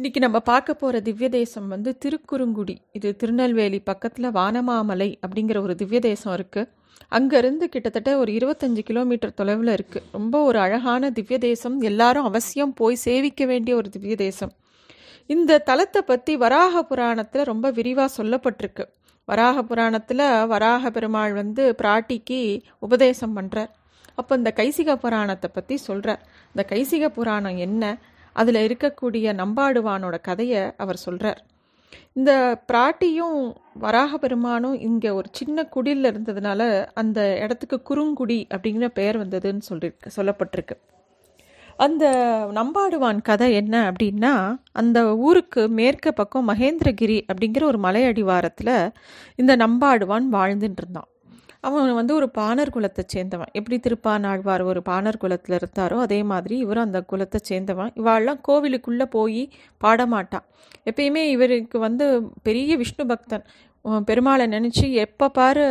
இன்னைக்கு நம்ம பார்க்க போகிற திவ்ய தேசம் வந்து திருக்குறுங்குடி. இது திருநெல்வேலி பக்கத்தில் வானமாமலை அப்படிங்கிற ஒரு திவ்ய தேசம் இருக்குது அங்கேருந்து கிட்டத்தட்ட ஒரு இருபத்தஞ்சி கிலோமீட்டர் தொலைவில் இருக்குது ரொம்ப ஒரு அழகான திவ்ய தேசம். எல்லாரும் அவசியம் போய் சேவிக்க வேண்டிய ஒரு திவ்ய தேசம். இந்த தலத்தை பற்றி வராக புராணத்தில் ரொம்ப விரிவாக சொல்லப்பட்டிருக்கு. வராக புராணத்தில் வராக பெருமாள் வந்து பிராட்டிக்கு உபதேசம் பண்ணுறார் அப்போ இந்த கைசிக புராணத்தை பற்றி சொல்கிறார் இந்த கைசிக புராணம் என்ன? அதில் இருக்கக்கூடிய நம்பாடுவானோட கதையை அவர் சொல்கிறார் இந்த பிராட்டியும் வராக பெருமானும் இங்கே ஒரு சின்ன குடியில் இருந்ததுனால அந்த இடத்துக்கு குறுங்குடி அப்படிங்கிற பெயர் வந்ததுன்னு சொல்லியிருக்கு சொல்லப்பட்டிருக்கு. அந்த நம்பாடுவான் கதை என்ன அப்படின்னா அந்த ஊருக்கு மேற்க பக்கம் மகேந்திரகிரி அப்படிங்கிற ஒரு மலையடிவாரத்தில் இந்த நம்பாடுவான் வாழ்ந்துட்டு இருந்தான். அவன் வந்து ஒரு பாணர் குலத்தை சேர்ந்தவன். எப்படி திருப்பானாழ்வார் ஒரு பாணர் குலத்தில் இருந்தாரோ அதே மாதிரி இவரும் அந்த குலத்தை சேர்ந்தவன். இவாள்லாம் கோவிலுக்குள்ளே போய் பாடமாட்டான். எப்பயுமே இவருக்கு வந்து பெரிய விஷ்ணு பக்தன். பெருமாளை நினச்சி எப்போ பாரு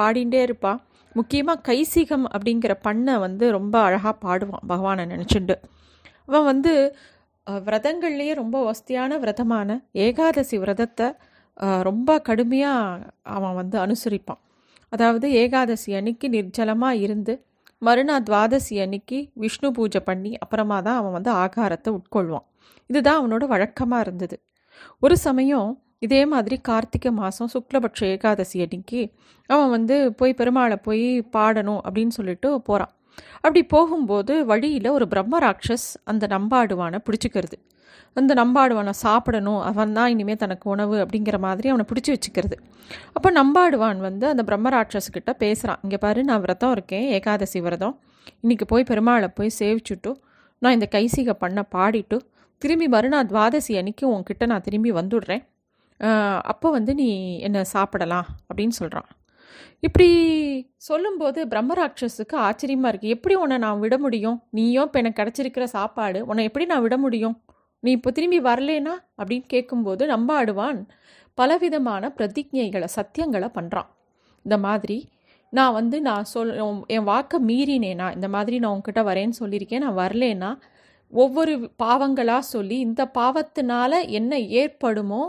பாடிண்டே இருப்பான். முக்கியமாக கைசிகம் அப்படிங்கிற பண்ணை வந்து ரொம்ப அழகாக பாடுவான் பகவானை நினச்சிண்டு. அவன் வந்து விரதங்கள்லேயே ரொம்ப வசதியான விரதமான ஏகாதசி விரதத்தை ரொம்ப கடுமையாக அவன் வந்து அனுசரிப்பான். அதாவது ஏகாதசி அன்னைக்கு நிர்ஜலமாக இருந்து மறுநாள் துவாதசி அன்னைக்கு விஷ்ணு பூஜை பண்ணி அப்புறமா தான் அவன் வந்து ஆகாரத்தை உட்கொள்வான். இதுதான் அவனோட வழக்கமாக இருந்தது. ஒரு சமயம் இதே மாதிரி கார்த்திகை மாதம் சுக்லபட்ச ஏகாதசி அன்னைக்கு அவன் வந்து போய் பெருமாளை போய் பாடணும் அப்படின்னு சொல்லிட்டு போகிறான் அப்படி போகும்போது வழியில் ஒரு பிரம்ம ராட்சஸ் அந்த நம்பாடுவானை பிடிச்சிக்கிறது. வந்து நம்பாடுவானை சாப்பிடணும் அவன் தான் இனிமேல் தனக்கு உணவு அப்படிங்கிற மாதிரி அவனை பிடிச்சி வச்சுக்கிறது. அப்போ நம்பாடுவான் வந்து அந்த பிரம்மராட்சஸ்கிட்ட பேசுகிறான் இங்கே பாரு நான் விரதம் இருக்கேன் ஏகாதசி விரதம். இன்னைக்கு போய் பெருமாளை போய் சேவிச்சுட்டு நான் இந்த கைசிகை பண்ண பாடிட்டு திரும்பி மறுநாள் துவாதசி அன்னைக்கு உன்கிட்ட நான் திரும்பி வந்துடுறேன். அப்போ வந்து நீ என்னை சாப்பிடலாம்? அப்படின்னு சொல்கிறான் இப்படி சொல்லும்போது பிரம்மராட்சஸுக்கு ஆச்சரியமாக இருக்குது எப்படி உன்னை நான் விட முடியும்? நீயும் இப்போ எனக்கு கிடச்சிருக்கிற சாப்பாடு உன்னை எப்படி நான் விட முடியும்? நீ இப்போ திரும்பி வரலேனா? அப்படின்னு கேட்கும்போது நம்ப ஆடுவான் பலவிதமான பிரதிஜைகளை சத்தியங்களை பண்ணுறான் இந்த மாதிரி நான் வந்து நான் சொல் என் வாக்கை மீறினேனா? இந்த மாதிரி நான் உங்ககிட்ட வரேன்னு சொல்லியிருக்கேன். நான் வரலேனா? ஒவ்வொரு பாவங்களாக சொல்லி இந்த பாவத்தினால என்ன ஏற்படுமோ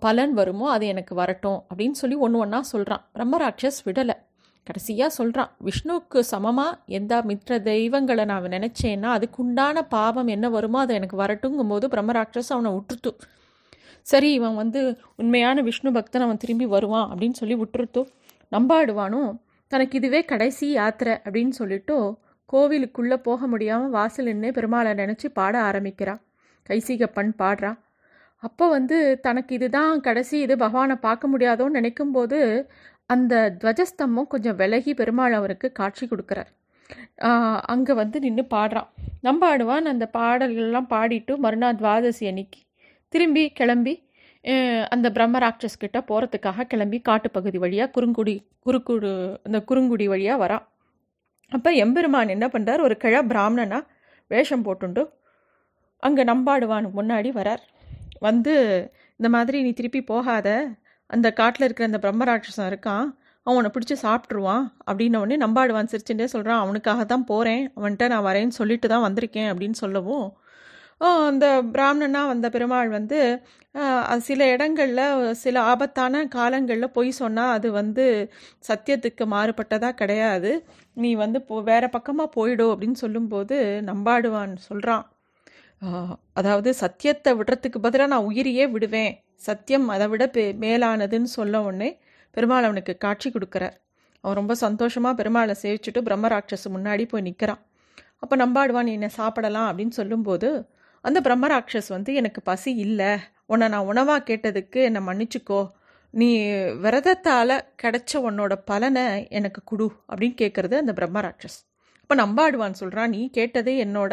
பலன் வருமோ அது எனக்கு வரட்டும் அப்படின்னு சொல்லி ஒன்று ஒன்றா சொல்கிறான் பிரம்மராட்சஸ் விடலை. கடைசியாக சொல்கிறான் விஷ்ணுவுக்கு சமமாக எந்த மித்திர தெய்வங்களை நான் நினச்சேன்னா அதுக்குண்டான பாவம் என்ன வருமோ அது எனக்கு வரட்டுங்கும் போது பிரம்மராட்சஸ் அவனை விட்டுருத்து சரி இவன் வந்து உண்மையான விஷ்ணு பக்தன் அவன் திரும்பி வருவான் அப்படின்னு சொல்லி விட்டுருத்து நம்பாடுவானும் தனக்கு இதுவே கடைசி யாத்திரை அப்படின்னு சொல்லிட்டு கோவிலுக்குள்ளே போக முடியாமல் வாசல் நின்று பெருமாளை நினச்சி பாட ஆரம்பிக்கிறான் கைசிகப்பன் பாடுறான் அப்போ வந்து தனக்கு இதுதான் கடைசி இது பகவானை பார்க்க முடியாதோன்னு நினைக்கும்போது அந்த துவஜஸ்தம்பம் கொஞ்சம் விலகி பெருமாள் அவருக்கு காட்சி கொடுக்குறார். அங்கே வந்து நின்று பாடுறான். நம்ம ஆடுவான் அந்த பாடல்கள்லாம் பாடிட்டு மறுநாள் துவாதசி அன்னைக்கு திரும்பி கிளம்பி அந்த பிரம்ம ராட்சஸ் கிட்ட போகிறதுக்காக கிளம்பி காட்டுப்பகுதி வழியாக குறுங்குடி குறுக்குடு அந்த குறுங்குடி வழியாக வரான். அப்போ எம்பெருமான் என்ன பண்ணுறார் ஒரு கிழ பிராமணனா வேஷம் போட்டுண்டு அங்கே நம்பாடுவானுக்கு முன்னாடி வரார். வந்து இந்த மாதிரி நீ திருப்பி போகாத. அந்த காட்டில் இருக்கிற அந்த பிரம்மராட்சசன் இருக்கான். அவனை பிடிச்சி சாப்பிட்ருவான் அப்படின்ன உடனே நம்பாடுவான் சிரிச்சுட்டே சொல்கிறான் அவனுக்காக தான் போகிறேன் அவன்கிட்ட நான் வரேன்னு சொல்லிட்டு தான் வந்திருக்கேன் அப்படின்னு சொல்லவும். அந்த பிராமணனாக வந்த பெருமாள் வந்து சில இடங்களில் சில ஆபத்தான காலங்களில் பொய் சொன்னால் அது வந்து சத்தியத்துக்கு மாறுபட்டதாக கிடையாது. நீ வந்து போ வேறு பக்கமாக போயிடும் அப்படின்னு சொல்லும்போது நம்பாடுவான் சொல்கிறான் அதாவது சத்தியத்தை விடுறதுக்கு பதிலாக நான் உயிரையே விடுவேன். சத்தியம் அதை விட பே மேலானதுன்னு சொல்ல உடனே பெருமாள் அவனுக்கு காட்சி கொடுக்குறார். அவன் ரொம்ப சந்தோஷமாக பெருமாளை சேவிச்சுட்டு பிரம்மராட்சஸ் முன்னாடி போய் நிற்கிறான் அப்போ நம்பாடுவான் நீ என்னை சாப்பிடலாம்? அப்படின்னு சொல்லும்போது அந்த பிரம்மராட்சஸ் வந்து எனக்கு பசி இல்லை. உன்னை நான் உணவாக கேட்டதுக்கு என்னை மன்னிச்சுக்கோ. நீ விரதத்தால் கிடைச்ச உன்னோட பலனை எனக்கு கொடு. அப்படின்னு கேட்குறது அந்த பிரம்மராட்சஸ் அப்போ நம்பாடுவான் சொல்கிறான் நீ கேட்டதே என்னோட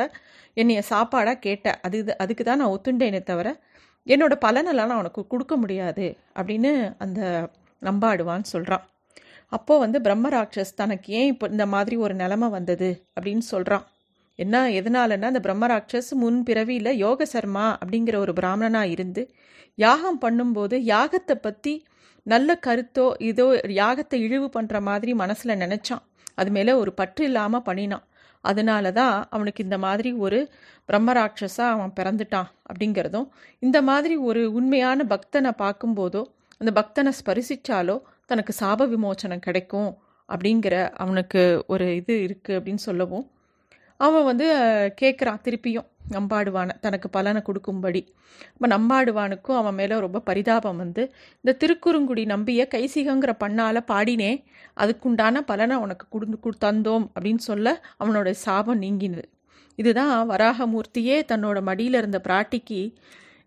என்னைய சாப்பாடாக கேட்ட. அது இது அதுக்கு தான் நான் ஒத்துண்டேனே தவிர என்னோட பலனெல்லாம் நான் உனக்கு கொடுக்க முடியாது அப்படின்னு அந்த நம்பாடுவான்னு சொல்கிறான் அப்போது வந்து பிரம்மராட்சஸ் தனக்கு ஏன் இப்போ இந்த மாதிரி ஒரு நிலமை வந்தது அப்படின்னு சொல்கிறான் என்ன எதனாலன்னா அந்த பிரம்மராட்சஸ் முன் பிறவியில் யோக சர்மா அப்படிங்கிற ஒரு பிராமணனாக இருந்து யாகம் பண்ணும்போது யாகத்தை பற்றி நல்ல கருத்தோ இதோ யாகத்தை இழிவு பண்ணுற மாதிரி மனசில் நினச்சான். அது மேலே ஒரு பற்று இல்லாமல் பண்ணினான். அதனால தான் அவனுக்கு இந்த மாதிரி ஒரு பிரம்மராட்சஸாக அவன் பிறந்துட்டான் அப்படிங்கிறதும் இந்த மாதிரி ஒரு உண்மையான பக்தனை பார்க்கும்போதோ அந்த பக்தனை ஸ்பரிசித்தாலோ தனக்கு சாப விமோச்சனம் கிடைக்கும் அப்படிங்கிற அவனுக்கு ஒரு இது இருக்குது அப்படின்னு சொல்லவும் அவன் வந்து கேட்குறான் திருப்பியும். நம்பாடுவானை தனக்கு பலனை கொடுக்கும்படி. அப்போ நம்பாடுவானுக்கும் அவன் மேலே ரொம்ப பரிதாபம் வந்து இந்த திருக்குறுங்குடி நம்பிய கைசிகங்கிற பண்ணால் பாடினே அதுக்குண்டான பலனை உனக்கு குடு தந்தோம் அப்படின்னு சொல்ல அவனோட சாபம் நீங்கினது. இதுதான் வராகமூர்த்தியே தன்னோட மடியில் இருந்த பிராட்டிக்கு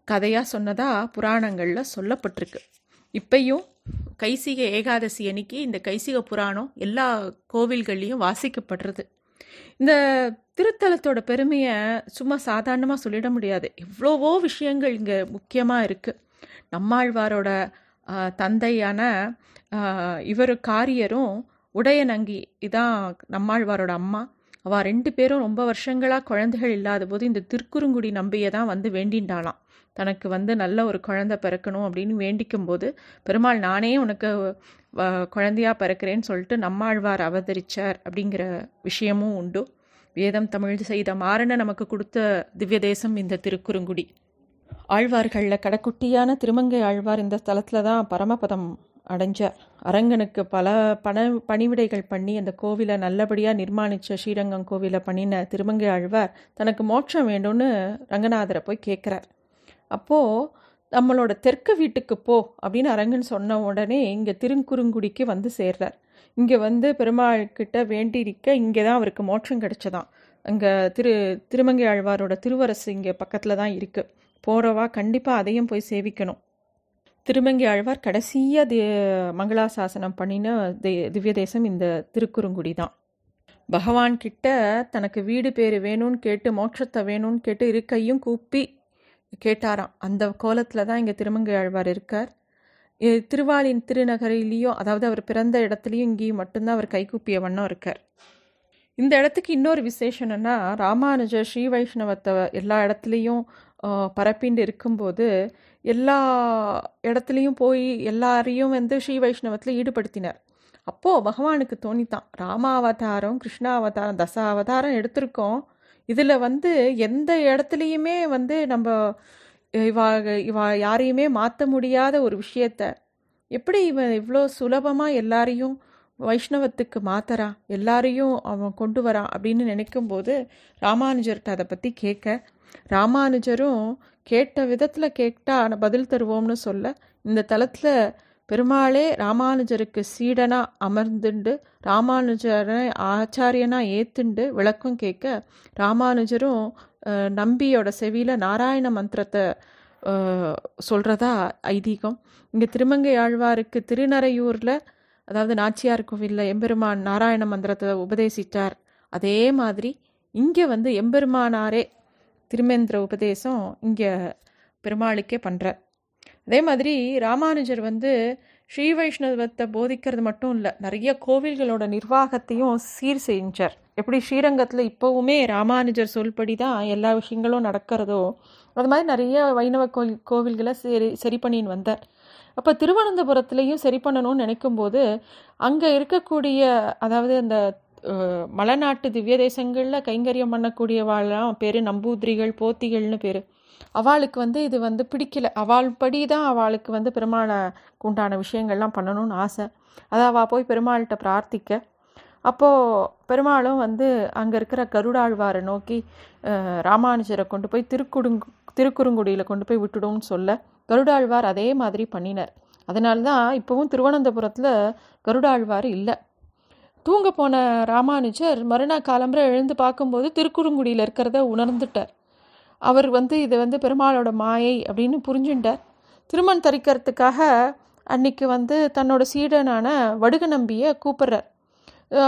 கதையாக சொன்னதா புராணங்களில் சொல்லப்பட்டிருக்கு. இப்பையும் கைசிக ஏகாதசி அன்னைக்கு இந்த கைசிக புராணம் எல்லா கோவில்கள்லேயும் வாசிக்கப்படுறது. இந்த திருத்தலத்தோட பெருமையை சும்மா சாதாரணமாக சொல்லிட முடியாது. எவ்வளவோ விஷயங்கள் இங்கே முக்கியமாக இருக்குது நம்மாழ்வாரோட தந்தையான இவர் காரியரும் உடையநங்கி இதான் நம்மாழ்வாரோட அம்மா. அவள் ரெண்டு பேரும் ரொம்ப வருஷங்களாக குழந்தைகள் இல்லாத போது இந்த திருக்குறுங்குடி நம்பியை தான் வந்து வேண்டிண்டாளாம். தனக்கு வந்து நல்ல ஒரு குழந்தை பிறக்கணும் அப்படின்னு வேண்டிக்கும் போது பெருமாள் நானே உனக்கு வ- குழந்தையா பிறக்கிறேன்னு சொல்லிட்டு நம்மாழ்வார் அவதரிச்சார் அப்படிங்கிற விஷயமும் உண்டு. வேதம் தமிழ் செய்த மாறன நமக்கு கொடுத்த திவ்ய தேசம் இந்த திருக்குறுங்குடி. ஆழ்வார்களில் கடைக்குட்டியான திருமங்கை ஆழ்வார் இந்த ஸ்தலத்தில் தான் பரமபதம் அடைஞ்சார் அரங்கனுக்கு பல பண பணிவிடைகள் பண்ணி அந்த கோவிலை நல்லபடியாக நிர்மாணித்த ஸ்ரீரங்கம் கோவிலை பண்ணின திருமங்கை ஆழ்வார் தனக்கு மோட்சம் வேண்டும்னு ரங்கநாதரை போய் கேட்குறார். அப்போது நம்மளோட தெற்கு வீட்டுக்கு போ அப்படின்னு அரங்கன் சொன்ன உடனே இங்கே திருக்குறுங்குடிக்கு வந்து சேர்றார். இங்கே வந்து பெருமாள் கிட்ட வேண்டியிருக்க இங்கே தான் அவருக்கு மோட்சம் கிடைச்சதான் அங்கே திரு திருமங்கை ஆழ்வாரோட திருவரசு இங்கே பக்கத்தில் தான் இருக்குது போகிறவா கண்டிப்பாக அதையும் போய் சேவிக்கணும். திருமங்கை ஆழ்வார் கடைசியாக தி மங்களாசாசனம் பண்ணின தி திவ்ய தேசம் இந்த திருக்குறுங்குடி தான். பகவான் கிட்ட தனக்கு வீடு பேர் வேணும்னு கேட்டு மோட்சத்தை வேணும்னு கேட்டு இருக்கையும் கூப்பி கேட்டாராம். அந்த கோலத்தில் தான் இங்கே திருமங்கை ஆழ்வார் இருக்கார். திருவாளின் திருநகரிலேயும் அதாவது அவர் பிறந்த இடத்துலையும் இங்கேயும் மட்டும்தான் அவர் கைகூப்பிய வண்ணம் இருக்கார். இந்த இடத்துக்கு இன்னொரு விசேஷம் என்னன்னா ராமானுஜர் ஸ்ரீ வைஷ்ணவத்தை எல்லா இடத்துலையும் பரப்பிண்டு இருக்கும்போது எல்லா இடத்துலையும் போய் எல்லாரையும் வந்து ஸ்ரீ வைஷ்ணவத்தில் ஈடுபடுத்தினார். அப்போது பகவானுக்கு தோணித்தான். ராமாவதாரம் கிருஷ்ணாவதாரம் தச அவதாரம் எடுத்திருக்கோம். இதில் வந்து எந்த இடத்துலையுமே வந்து நம்ம இவா இவா யாரையுமே மாற்ற முடியாத ஒரு விஷயத்த எப்படி இவன் இவ்வளோ சுலபமாக எல்லாரையும் வைஷ்ணவத்துக்கு மாத்தரா எல்லாரையும் அவன் கொண்டு வரான் அப்படின்னு நினைக்கும்போது ராமானுஜர்கிட்ட அதை பற்றி கேட்க ராமானுஜரும் கேட்ட விதத்தில் கேட்டால் பதில் தருவோம்னு சொல்ல இந்த தலத்தில் பெருமாளே ராமானுஜருக்கு சீடனாக அமர்ந்துண்டு ராமானுஜரை ஆச்சாரியனாக ஏத்துண்டு விளக்கம் கேட்க ராமானுஜரும் நம்பியோட செவியில் நாராயண மந்திரத்தை சொல்கிறதா ஐதீகம். இங்கே திருமங்கை ஆழ்வாருக்கு திருநறையூரில் அதாவது நாச்சியார் கோவிலில் எம்பெருமான் நாராயண மந்திரத்தை உபதேசித்தார் அதே மாதிரி இங்கே வந்து எம்பெருமானாரே திருமேந்திர உபதேசம் இங்கே பெருமாளுக்கே பண்ணுறார் அதே மாதிரி ராமானுஜர் வந்து ஸ்ரீ வைஷ்ணவத்தை போதிக்கிறது மட்டும் இல்லை நிறைய கோவில்களோட நிர்வாகத்தையும் சீர் செஞ்சார். எப்படி ஸ்ரீரங்கத்தில் இப்போவுமே ராமானுஜர் சொல்படி தான் எல்லா விஷயங்களும் நடக்கிறதோ அது மாதிரி நிறைய வைணவ கோவில் கோவில்களை சரி சரி பண்ணின்னு வந்தார். அப்போ திருவனந்தபுரத்துலேயும் சரி பண்ணணும்னு நினைக்கும்போது அங்கே இருக்கக்கூடிய அதாவது அந்த மலைநாட்டு திவ்ய தேசங்களில் கைங்கரியம் பண்ணக்கூடியவாள்லாம் பேர் நம்பூதிரிகள் போத்திகள்னு பேர். அவளுக்கு வந்து இது வந்து பிடிக்கல. அவள் படி தான் அவளுக்கு வந்து பெருமாளை உண்டான விஷயங்கள்லாம் பண்ணணும்னு ஆசை. அதை அவள் போய் பெருமாள்கிட்ட பிரார்த்திக்க. அப்போது பெருமாளும் வந்து அங்கே இருக்கிற கருடாழ்வாரை நோக்கி ராமானுஜரை கொண்டு போய் திருக்குடுங்கு திருக்குறுங்குடியில் கொண்டு போய் விட்டுடும்னு சொல்ல கருடாழ்வார் அதே மாதிரி பண்ணினார். அதனால தான் இப்போவும் திருவனந்தபுரத்தில் கருடாழ்வார் இல்லை. தூங்க போன ராமானுஜர் மறுநாள் காலம்பரை எழுந்து பார்க்கும்போது திருக்குறுங்குடியில் இருக்கிறத உணர்ந்துட்டார். அவர் வந்து இது வந்து பெருமாளோட மாயை அப்படின்னு புரிஞ்சுட்டார். திருமண் தரிக்கிறதுக்காக அன்னைக்கு வந்து தன்னோட சீடனான வடுக நம்பியை கூப்பிடுறார்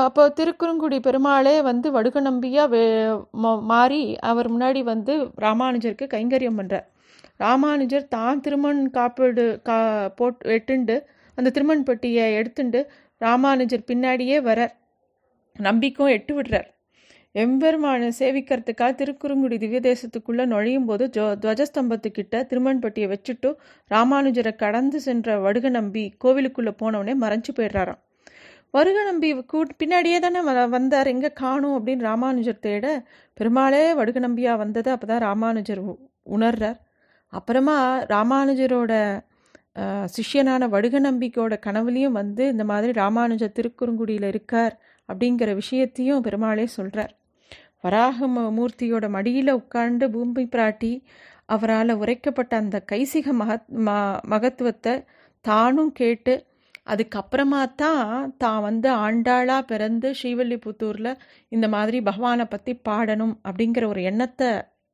அப்போ திருக்குறுங்குடி பெருமாளே வந்து வடுக நம்பியாக வே மாறி அவர் முன்னாடி வந்து ராமானுஜருக்கு கைங்கரியம் பண்ணுறார் ராமானுஜர் தான் திருமண் காப்பீடு கா போட் எட்டுண்டு அந்த திருமண் பெட்டியை எடுத்துண்டு ராமானுஜர் பின்னாடியே வரார். நம்பிக்கும் எட்டு விடுறார். எம்பெருமானை சேவிக்கிறதுக்காக திருக்குறுங்குடி திவ்ய தேசத்துக்குள்ளே நுழையும் போது ஜோ துவஜஸ்தம்பத்துக்கிட்ட திருமண்பட்டியை வச்சுட்டு ராமானுஜரை கடந்து சென்ற வடுக நம்பி கோவிலுக்குள்ளே போனவுடனே மறைஞ்சு போயிடுறாராம். வருக நம்பி கூட் பின்னாடியே தானே வந்தார். எங்கே காணும் அப்படின்னு ராமானுஜர் தேட பெருமாளே வடுக நம்பியாக வந்ததை. அப்போ தான் ராமானுஜர் உ- உணர்றார். அப்புறமா ராமானுஜரோட சிஷ்யனான வடுக நம்பிக்கையோட கனவுலையும் வந்து இந்த மாதிரி ராமானுஜர் திருக்குறுங்குடியில் இருக்கார் அப்படிங்கிற விஷயத்தையும் பெருமாளே சொல்கிறார் வராக ம- மூர்த்தியோட மடியில் உட்கார்ந்து பூமி பிராட்டி அவரால் உரைக்கப்பட்ட அந்த கைசிக மகத் ம மகத்துவத்தை தானும் கேட்டு அதுக்கப்புறமா தான் தான் வந்து ஆண்டாளாக பிறந்து ஸ்ரீவல்லிபுத்தூரில் இந்த மாதிரி பகவானை பற்றி பாடணும் அப்படிங்கிற ஒரு எண்ணத்தை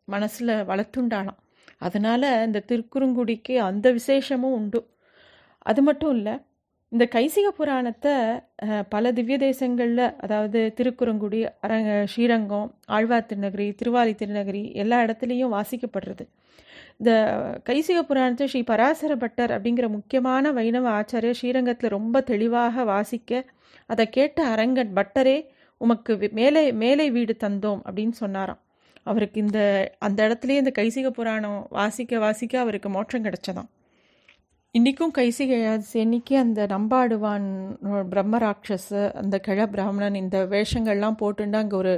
மனசில் வளர்த்துண்டாளாம் அதனால் இந்த திருக்குறுங்குடிக்கு அந்த விசேஷமும் உண்டு. அது மட்டும் இல்லை இந்த கைசிக புராணத்தை பல திவ்ய தேசங்களில் அதாவது திருக்குறுங்குடி அரங்க ஸ்ரீரங்கம் ஆழ்வார் திருநகரி திருவாலி திருநகரி எல்லா இடத்துலையும் வாசிக்கப்படுறது. இந்த கைசிக புராணத்தை ஸ்ரீ பராசர பட்டர் அப்படிங்கிற முக்கியமான வைணவ ஆச்சாரியர் ஸ்ரீரங்கத்தில் ரொம்ப தெளிவாக வாசிக்க அதை கேட்ட அரங்கன் பட்டரே உமக்கு மேலே மேலே வீடு தந்தோம் அப்படின்னு சொன்னாராம். அவருக்கு இந்த அந்த இடத்துலையே இந்த கைசிக புராணம் வாசிக்க வாசிக்க அவருக்கு மோட்சம் கிடைச்சதாம். இன்றைக்கும் கைசிக இன்னைக்கு அந்த நம்பாடுவான் பிரம்மராட்சஸ அந்த கிழ பிராமணன் இந்த வேஷங்கள்லாம் போட்டுண்டு அங்கே ஒரு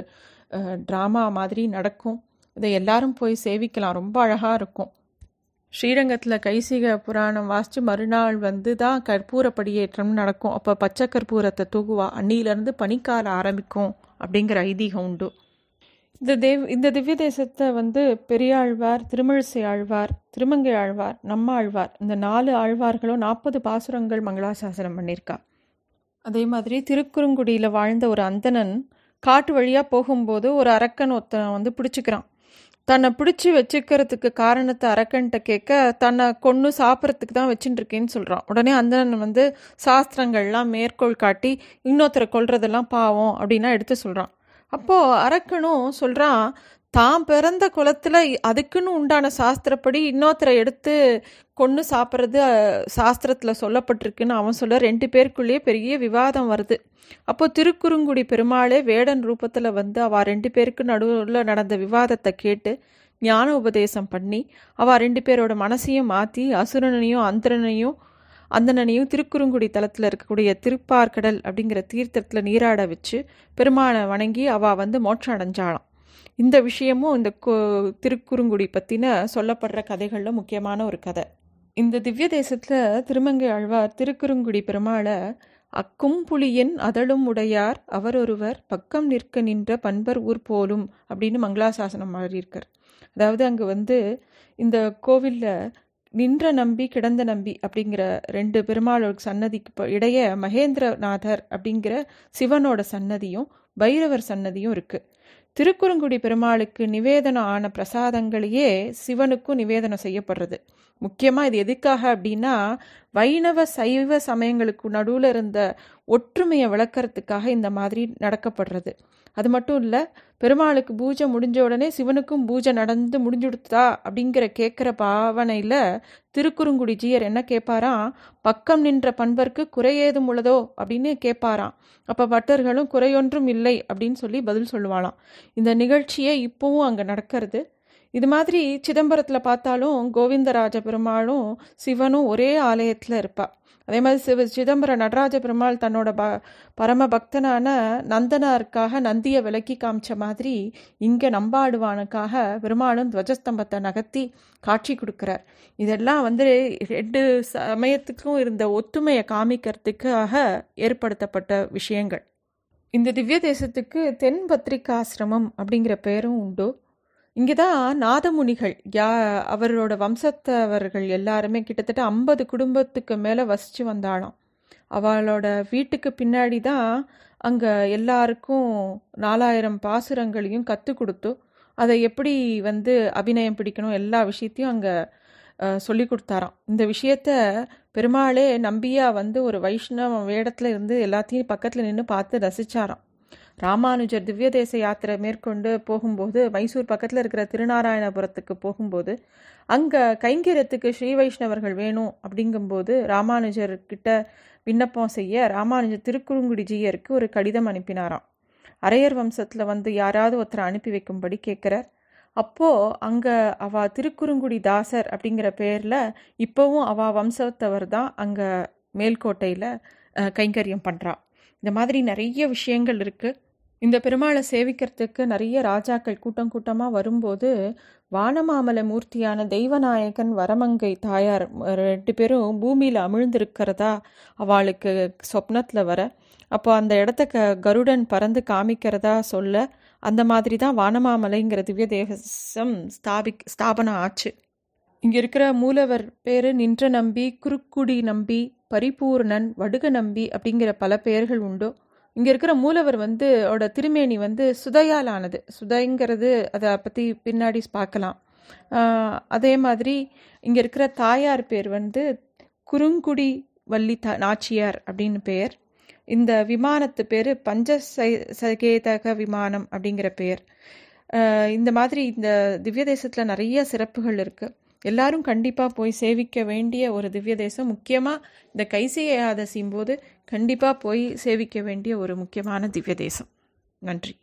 ட்ராமா மாதிரி நடக்கும். இதை எல்லாரும் போய் சேவிக்கலாம். ரொம்ப அழகாக இருக்கும். ஸ்ரீரங்கத்தில் கைசிக புராணம் வாசித்து மறுநாள் வந்து தான் கற்பூர படியேற்றம் நடக்கும். அப்போ பச்சை கற்பூரத்தை தூகுவா அன்னியிலேருந்து பனிக்காலம் ஆரம்பிக்கும் அப்படிங்கிற ஐதீகம் உண்டு. இந்த தேவ் இந்த திவ்ய தேசத்தை வந்து பெரியாழ்வார் திருமிழிசை ஆழ்வார் திருமங்கை ஆழ்வார் நம்ம ஆழ்வார் இந்த நாலு ஆழ்வார்களும் நாற்பது பாசுரங்கள் மங்களாசாசனம் பண்ணியிருக்கா. அதே மாதிரி திருக்குறுங்குடியில் வாழ்ந்த ஒரு அந்தணன் காட்டு வழியாக போகும்போது ஒரு அரக்கன் ஒருத்தன் வந்து பிடிச்சிக்கிறான். தன்னை பிடிச்சி வச்சுக்கிறதுக்கு காரணத்தை அரக்கன்ட்ட கேட்க தன்னை கொன்று சாப்பிட்றதுக்கு தான் வச்சுட்டு இருக்கேன்னு சொல்கிறான் உடனே அந்தணன் வந்து சாஸ்திரங்கள்லாம் மேற்கோள் காட்டி இன்னொருத்தரை கொள்றதெல்லாம் பாவம் அப்படின்னா எடுத்து சொல்கிறான் அப்போது அரக்கனும் சொல்கிறான் தான் பிறந்த குலத்தில் அதுக்குன்னு உண்டான சாஸ்திரப்படி இன்னொருத்தரை எடுத்து கொன்று சாப்பிட்றது சாஸ்திரத்தில் சொல்லப்பட்டிருக்குன்னு அவன் சொல்ல ரெண்டு பேருக்குள்ளேயே பெரிய விவாதம் வருது. அப்போ திருக்குறுங்குடி பெருமாளே வேடன் ரூபத்தில் வந்து அவ ரெண்டு பேருக்கு நடுவில் நடந்த விவாதத்தை கேட்டு ஞான உபதேசம் பண்ணி அவ ரெண்டு பேரோட மனசையும் மாற்றி அசுரனையும் அந்தரனையும் அந்தனையும் திருக்குறுங்குடி தலத்தில் இருக்கக்கூடிய திருப்பார்கடல் அப்படிங்கிற தீர்த்தத்தில் நீராட வச்சு பெருமாளை வணங்கி அவா வந்து மோட்சம் அடைஞ்சாளாம் இந்த விஷயமும் இந்த திருக்குறுங்குடி பற்றின சொல்லப்படுற கதைகளில் முக்கியமான ஒரு கதை. இந்த திவ்ய தேசத்தில் திருமங்கை ஆழ்வார் திருக்குறுங்குடி பெருமாளை அக்கும் புலியின் அதழும் உடையார் அவரொருவர் பக்கம் நிற்க நின்ற பண்பர் ஊர் போலும் அப்படின்னு மங்களாசாசனம் மாறியிருக்கார். அதாவது அங்கே வந்து இந்த கோவிலில் நின்ற நம்பி கிடந்த நம்பி அப்படிங்கிற ரெண்டு பெருமாளோட சன்னதிக்கு இடையே மகேந்திரநாதர் அப்படிங்கிற சிவனோட சன்னதியும் பைரவர் சன்னதியும் இருக்கு. திருக்குறுங்குடி பெருமாளுக்கு நிவேதனம் ஆன பிரசாதங்களையே சிவனுக்கும் நிவேதனம் செய்யப்படுறது. முக்கியமாக இது எதுக்காக அப்படின்னா வைணவ சைவ சமயங்களுக்கு நடுவில் இருந்த ஒற்றுமையை விளக்கறதுக்காக இந்த மாதிரி நடக்கப்படுறது. அது மட்டும் இல்லை பெருமாளுக்கு பூஜை முடிஞ்ச உடனே சிவனுக்கும் பூஜை நடந்து முடிஞ்சுடுத்தா அப்படிங்கிற கேட்குற பாவனையில் திருக்குறுங்குடி ஜீயர் என்ன கேட்பாராம் பக்கம் நின்ற பண்பர்க்கு குறையேதும் உள்ளதோ அப்படின்னு கேட்பாராம் அப்போ பட்டர்களும் குறையொன்றும் இல்லை அப்படின்னு சொல்லி பதில் சொல்லுவாளாம். இந்த நிகழ்ச்சியே இப்போவும் அங்கே நடக்கிறது. இது மாதிரி சிதம்பரத்தில் பார்த்தாலும் கோவிந்தராஜ பெருமாளும் சிவனும் ஒரே ஆலயத்தில் இருப்பா. அதே மாதிரி சிவ சிதம்பர நடராஜ பெருமாள் தன்னோட ப பரம பக்தனான நந்தனாருக்காக நந்தியை விலக்கி காமிச்ச மாதிரி இங்கே நம்பாடுவானுக்காக பெருமாளும் துவஜஸ்தம்பத்தை நகர்த்தி காட்சி கொடுக்குறார். இதெல்லாம் வந்து ரெண்டு சமயத்துக்கும் இருந்த ஒத்துமையை காமிக்கிறதுக்காக ஏற்படுத்தப்பட்ட விஷயங்கள். இந்த திவ்ய தேசத்துக்கு தென் பத்திரிகாசிரமம் அப்படிங்கிற பெயரும் உண்டு. இங்கே தான் நாதமுனிகள் யா அவரோட வம்சத்தவர்கள் எல்லாருமே கிட்டத்தட்ட ஐம்பது குடும்பத்துக்கு மேலே வசித்து வந்தாளாம். அவளோட வீட்டுக்கு பின்னாடி தான் அங்கே எல்லாருக்கும் நாலாயிரம் பாசுரங்களையும் கற்றுக் கொடுத்து அதை எப்படி வந்து அபிநயம் பிடிக்கணும் எல்லா விஷயத்தையும் அங்கே சொல்லி கொடுத்தாராம். இந்த விஷயத்த பெருமாளே நம்பியா வந்து ஒரு வைஷ்ணவ வேடத்தில் இருந்து எல்லாத்தையும் பக்கத்தில் நின்று பார்த்து ரசிச்சாராம். ராமானுஜர் திவ்யதேச யாத்திரை மேற்கொண்டு போகும்போது மைசூர் பக்கத்தில் இருக்கிற திருநாராயணபுரத்துக்கு போகும்போது அங்கே கைங்கரியத்துக்கு ஸ்ரீ வைஷ்ணவர்கள் வேணும் அப்படிங்கும்போது ராமானுஜர் கிட்ட விண்ணப்பம் செய்ய ராமானுஜர் திருக்குறுங்குடிஜியருக்கு ஒரு கடிதம் அனுப்பினாராம். அரையர் வம்சத்தில் வந்து யாராவது ஒருத்தரை அனுப்பி வைக்கும்படி கேட்குறார். அப்போது அங்கே அவா திருக்குறுங்குடி தாசர் அப்படிங்கிற பேரில் இப்போவும் அவா வம்சத்தவர் தான் அங்கே மேல்கோட்டையில் கைங்கரியம் பண்ணுறா இந்த மாதிரி நிறைய விஷயங்கள் இருக்குது இந்த பெருமாளை சேவிக்கிறதுக்கு நிறைய ராஜாக்கள் கூட்டம் கூட்டமாக வரும்போது வானமாமலை மூர்த்தியான தெய்வநாயகன் வரமங்கை தாயார் ரெண்டு பேரும் பூமியில் அமிழ்ந்திருக்கிறதா அவளுக்கு சொப்னத்தில் வர. அப்போ அந்த இடத்த க கருடன் பறந்து காமிக்கிறதா சொல்ல அந்த மாதிரி தான் வானமாமலைங்கிற திவ்ய தேசம் ஸ்தாபி ஸ்தாபனம் ஆச்சு. இங்கே இருக்கிற மூலவர் பேர் நின்ற நம்பி குறுக்குடி நம்பி பரிபூர்ணன் வடுக நம்பி அப்படிங்கிற பல பெயர்கள் உண்டு. இங்கே இருக்கிற மூலவர் வந்து அவட திருமேனி வந்து சுதையால் ஆனது சுதைங்கிறது அதை பற்றி பின்னாடி பார்க்கலாம். அதே மாதிரி இங்கே இருக்கிற தாயார் பேர் வந்து குறுங்குடி வள்ளி த நாச்சியார் அப்படின்னு பேர். இந்த விமானத்து பேர் பஞ்ச சகேதக விமானம் அப்படிங்கிற பேர். இந்த மாதிரி இந்த திவ்ய தேசத்தில் நிறைய சிறப்புகள் இருக்குது எல்லாரும் கண்டிப்பாக போய் சேவிக்க வேண்டிய ஒரு திவ்ய தேசம். முக்கியமாக இந்த கைசியாதசியும் போது கண்டிப்பாக போய் சேவிக்க வேண்டிய ஒரு முக்கியமான திவ்ய தேசம். நன்றி.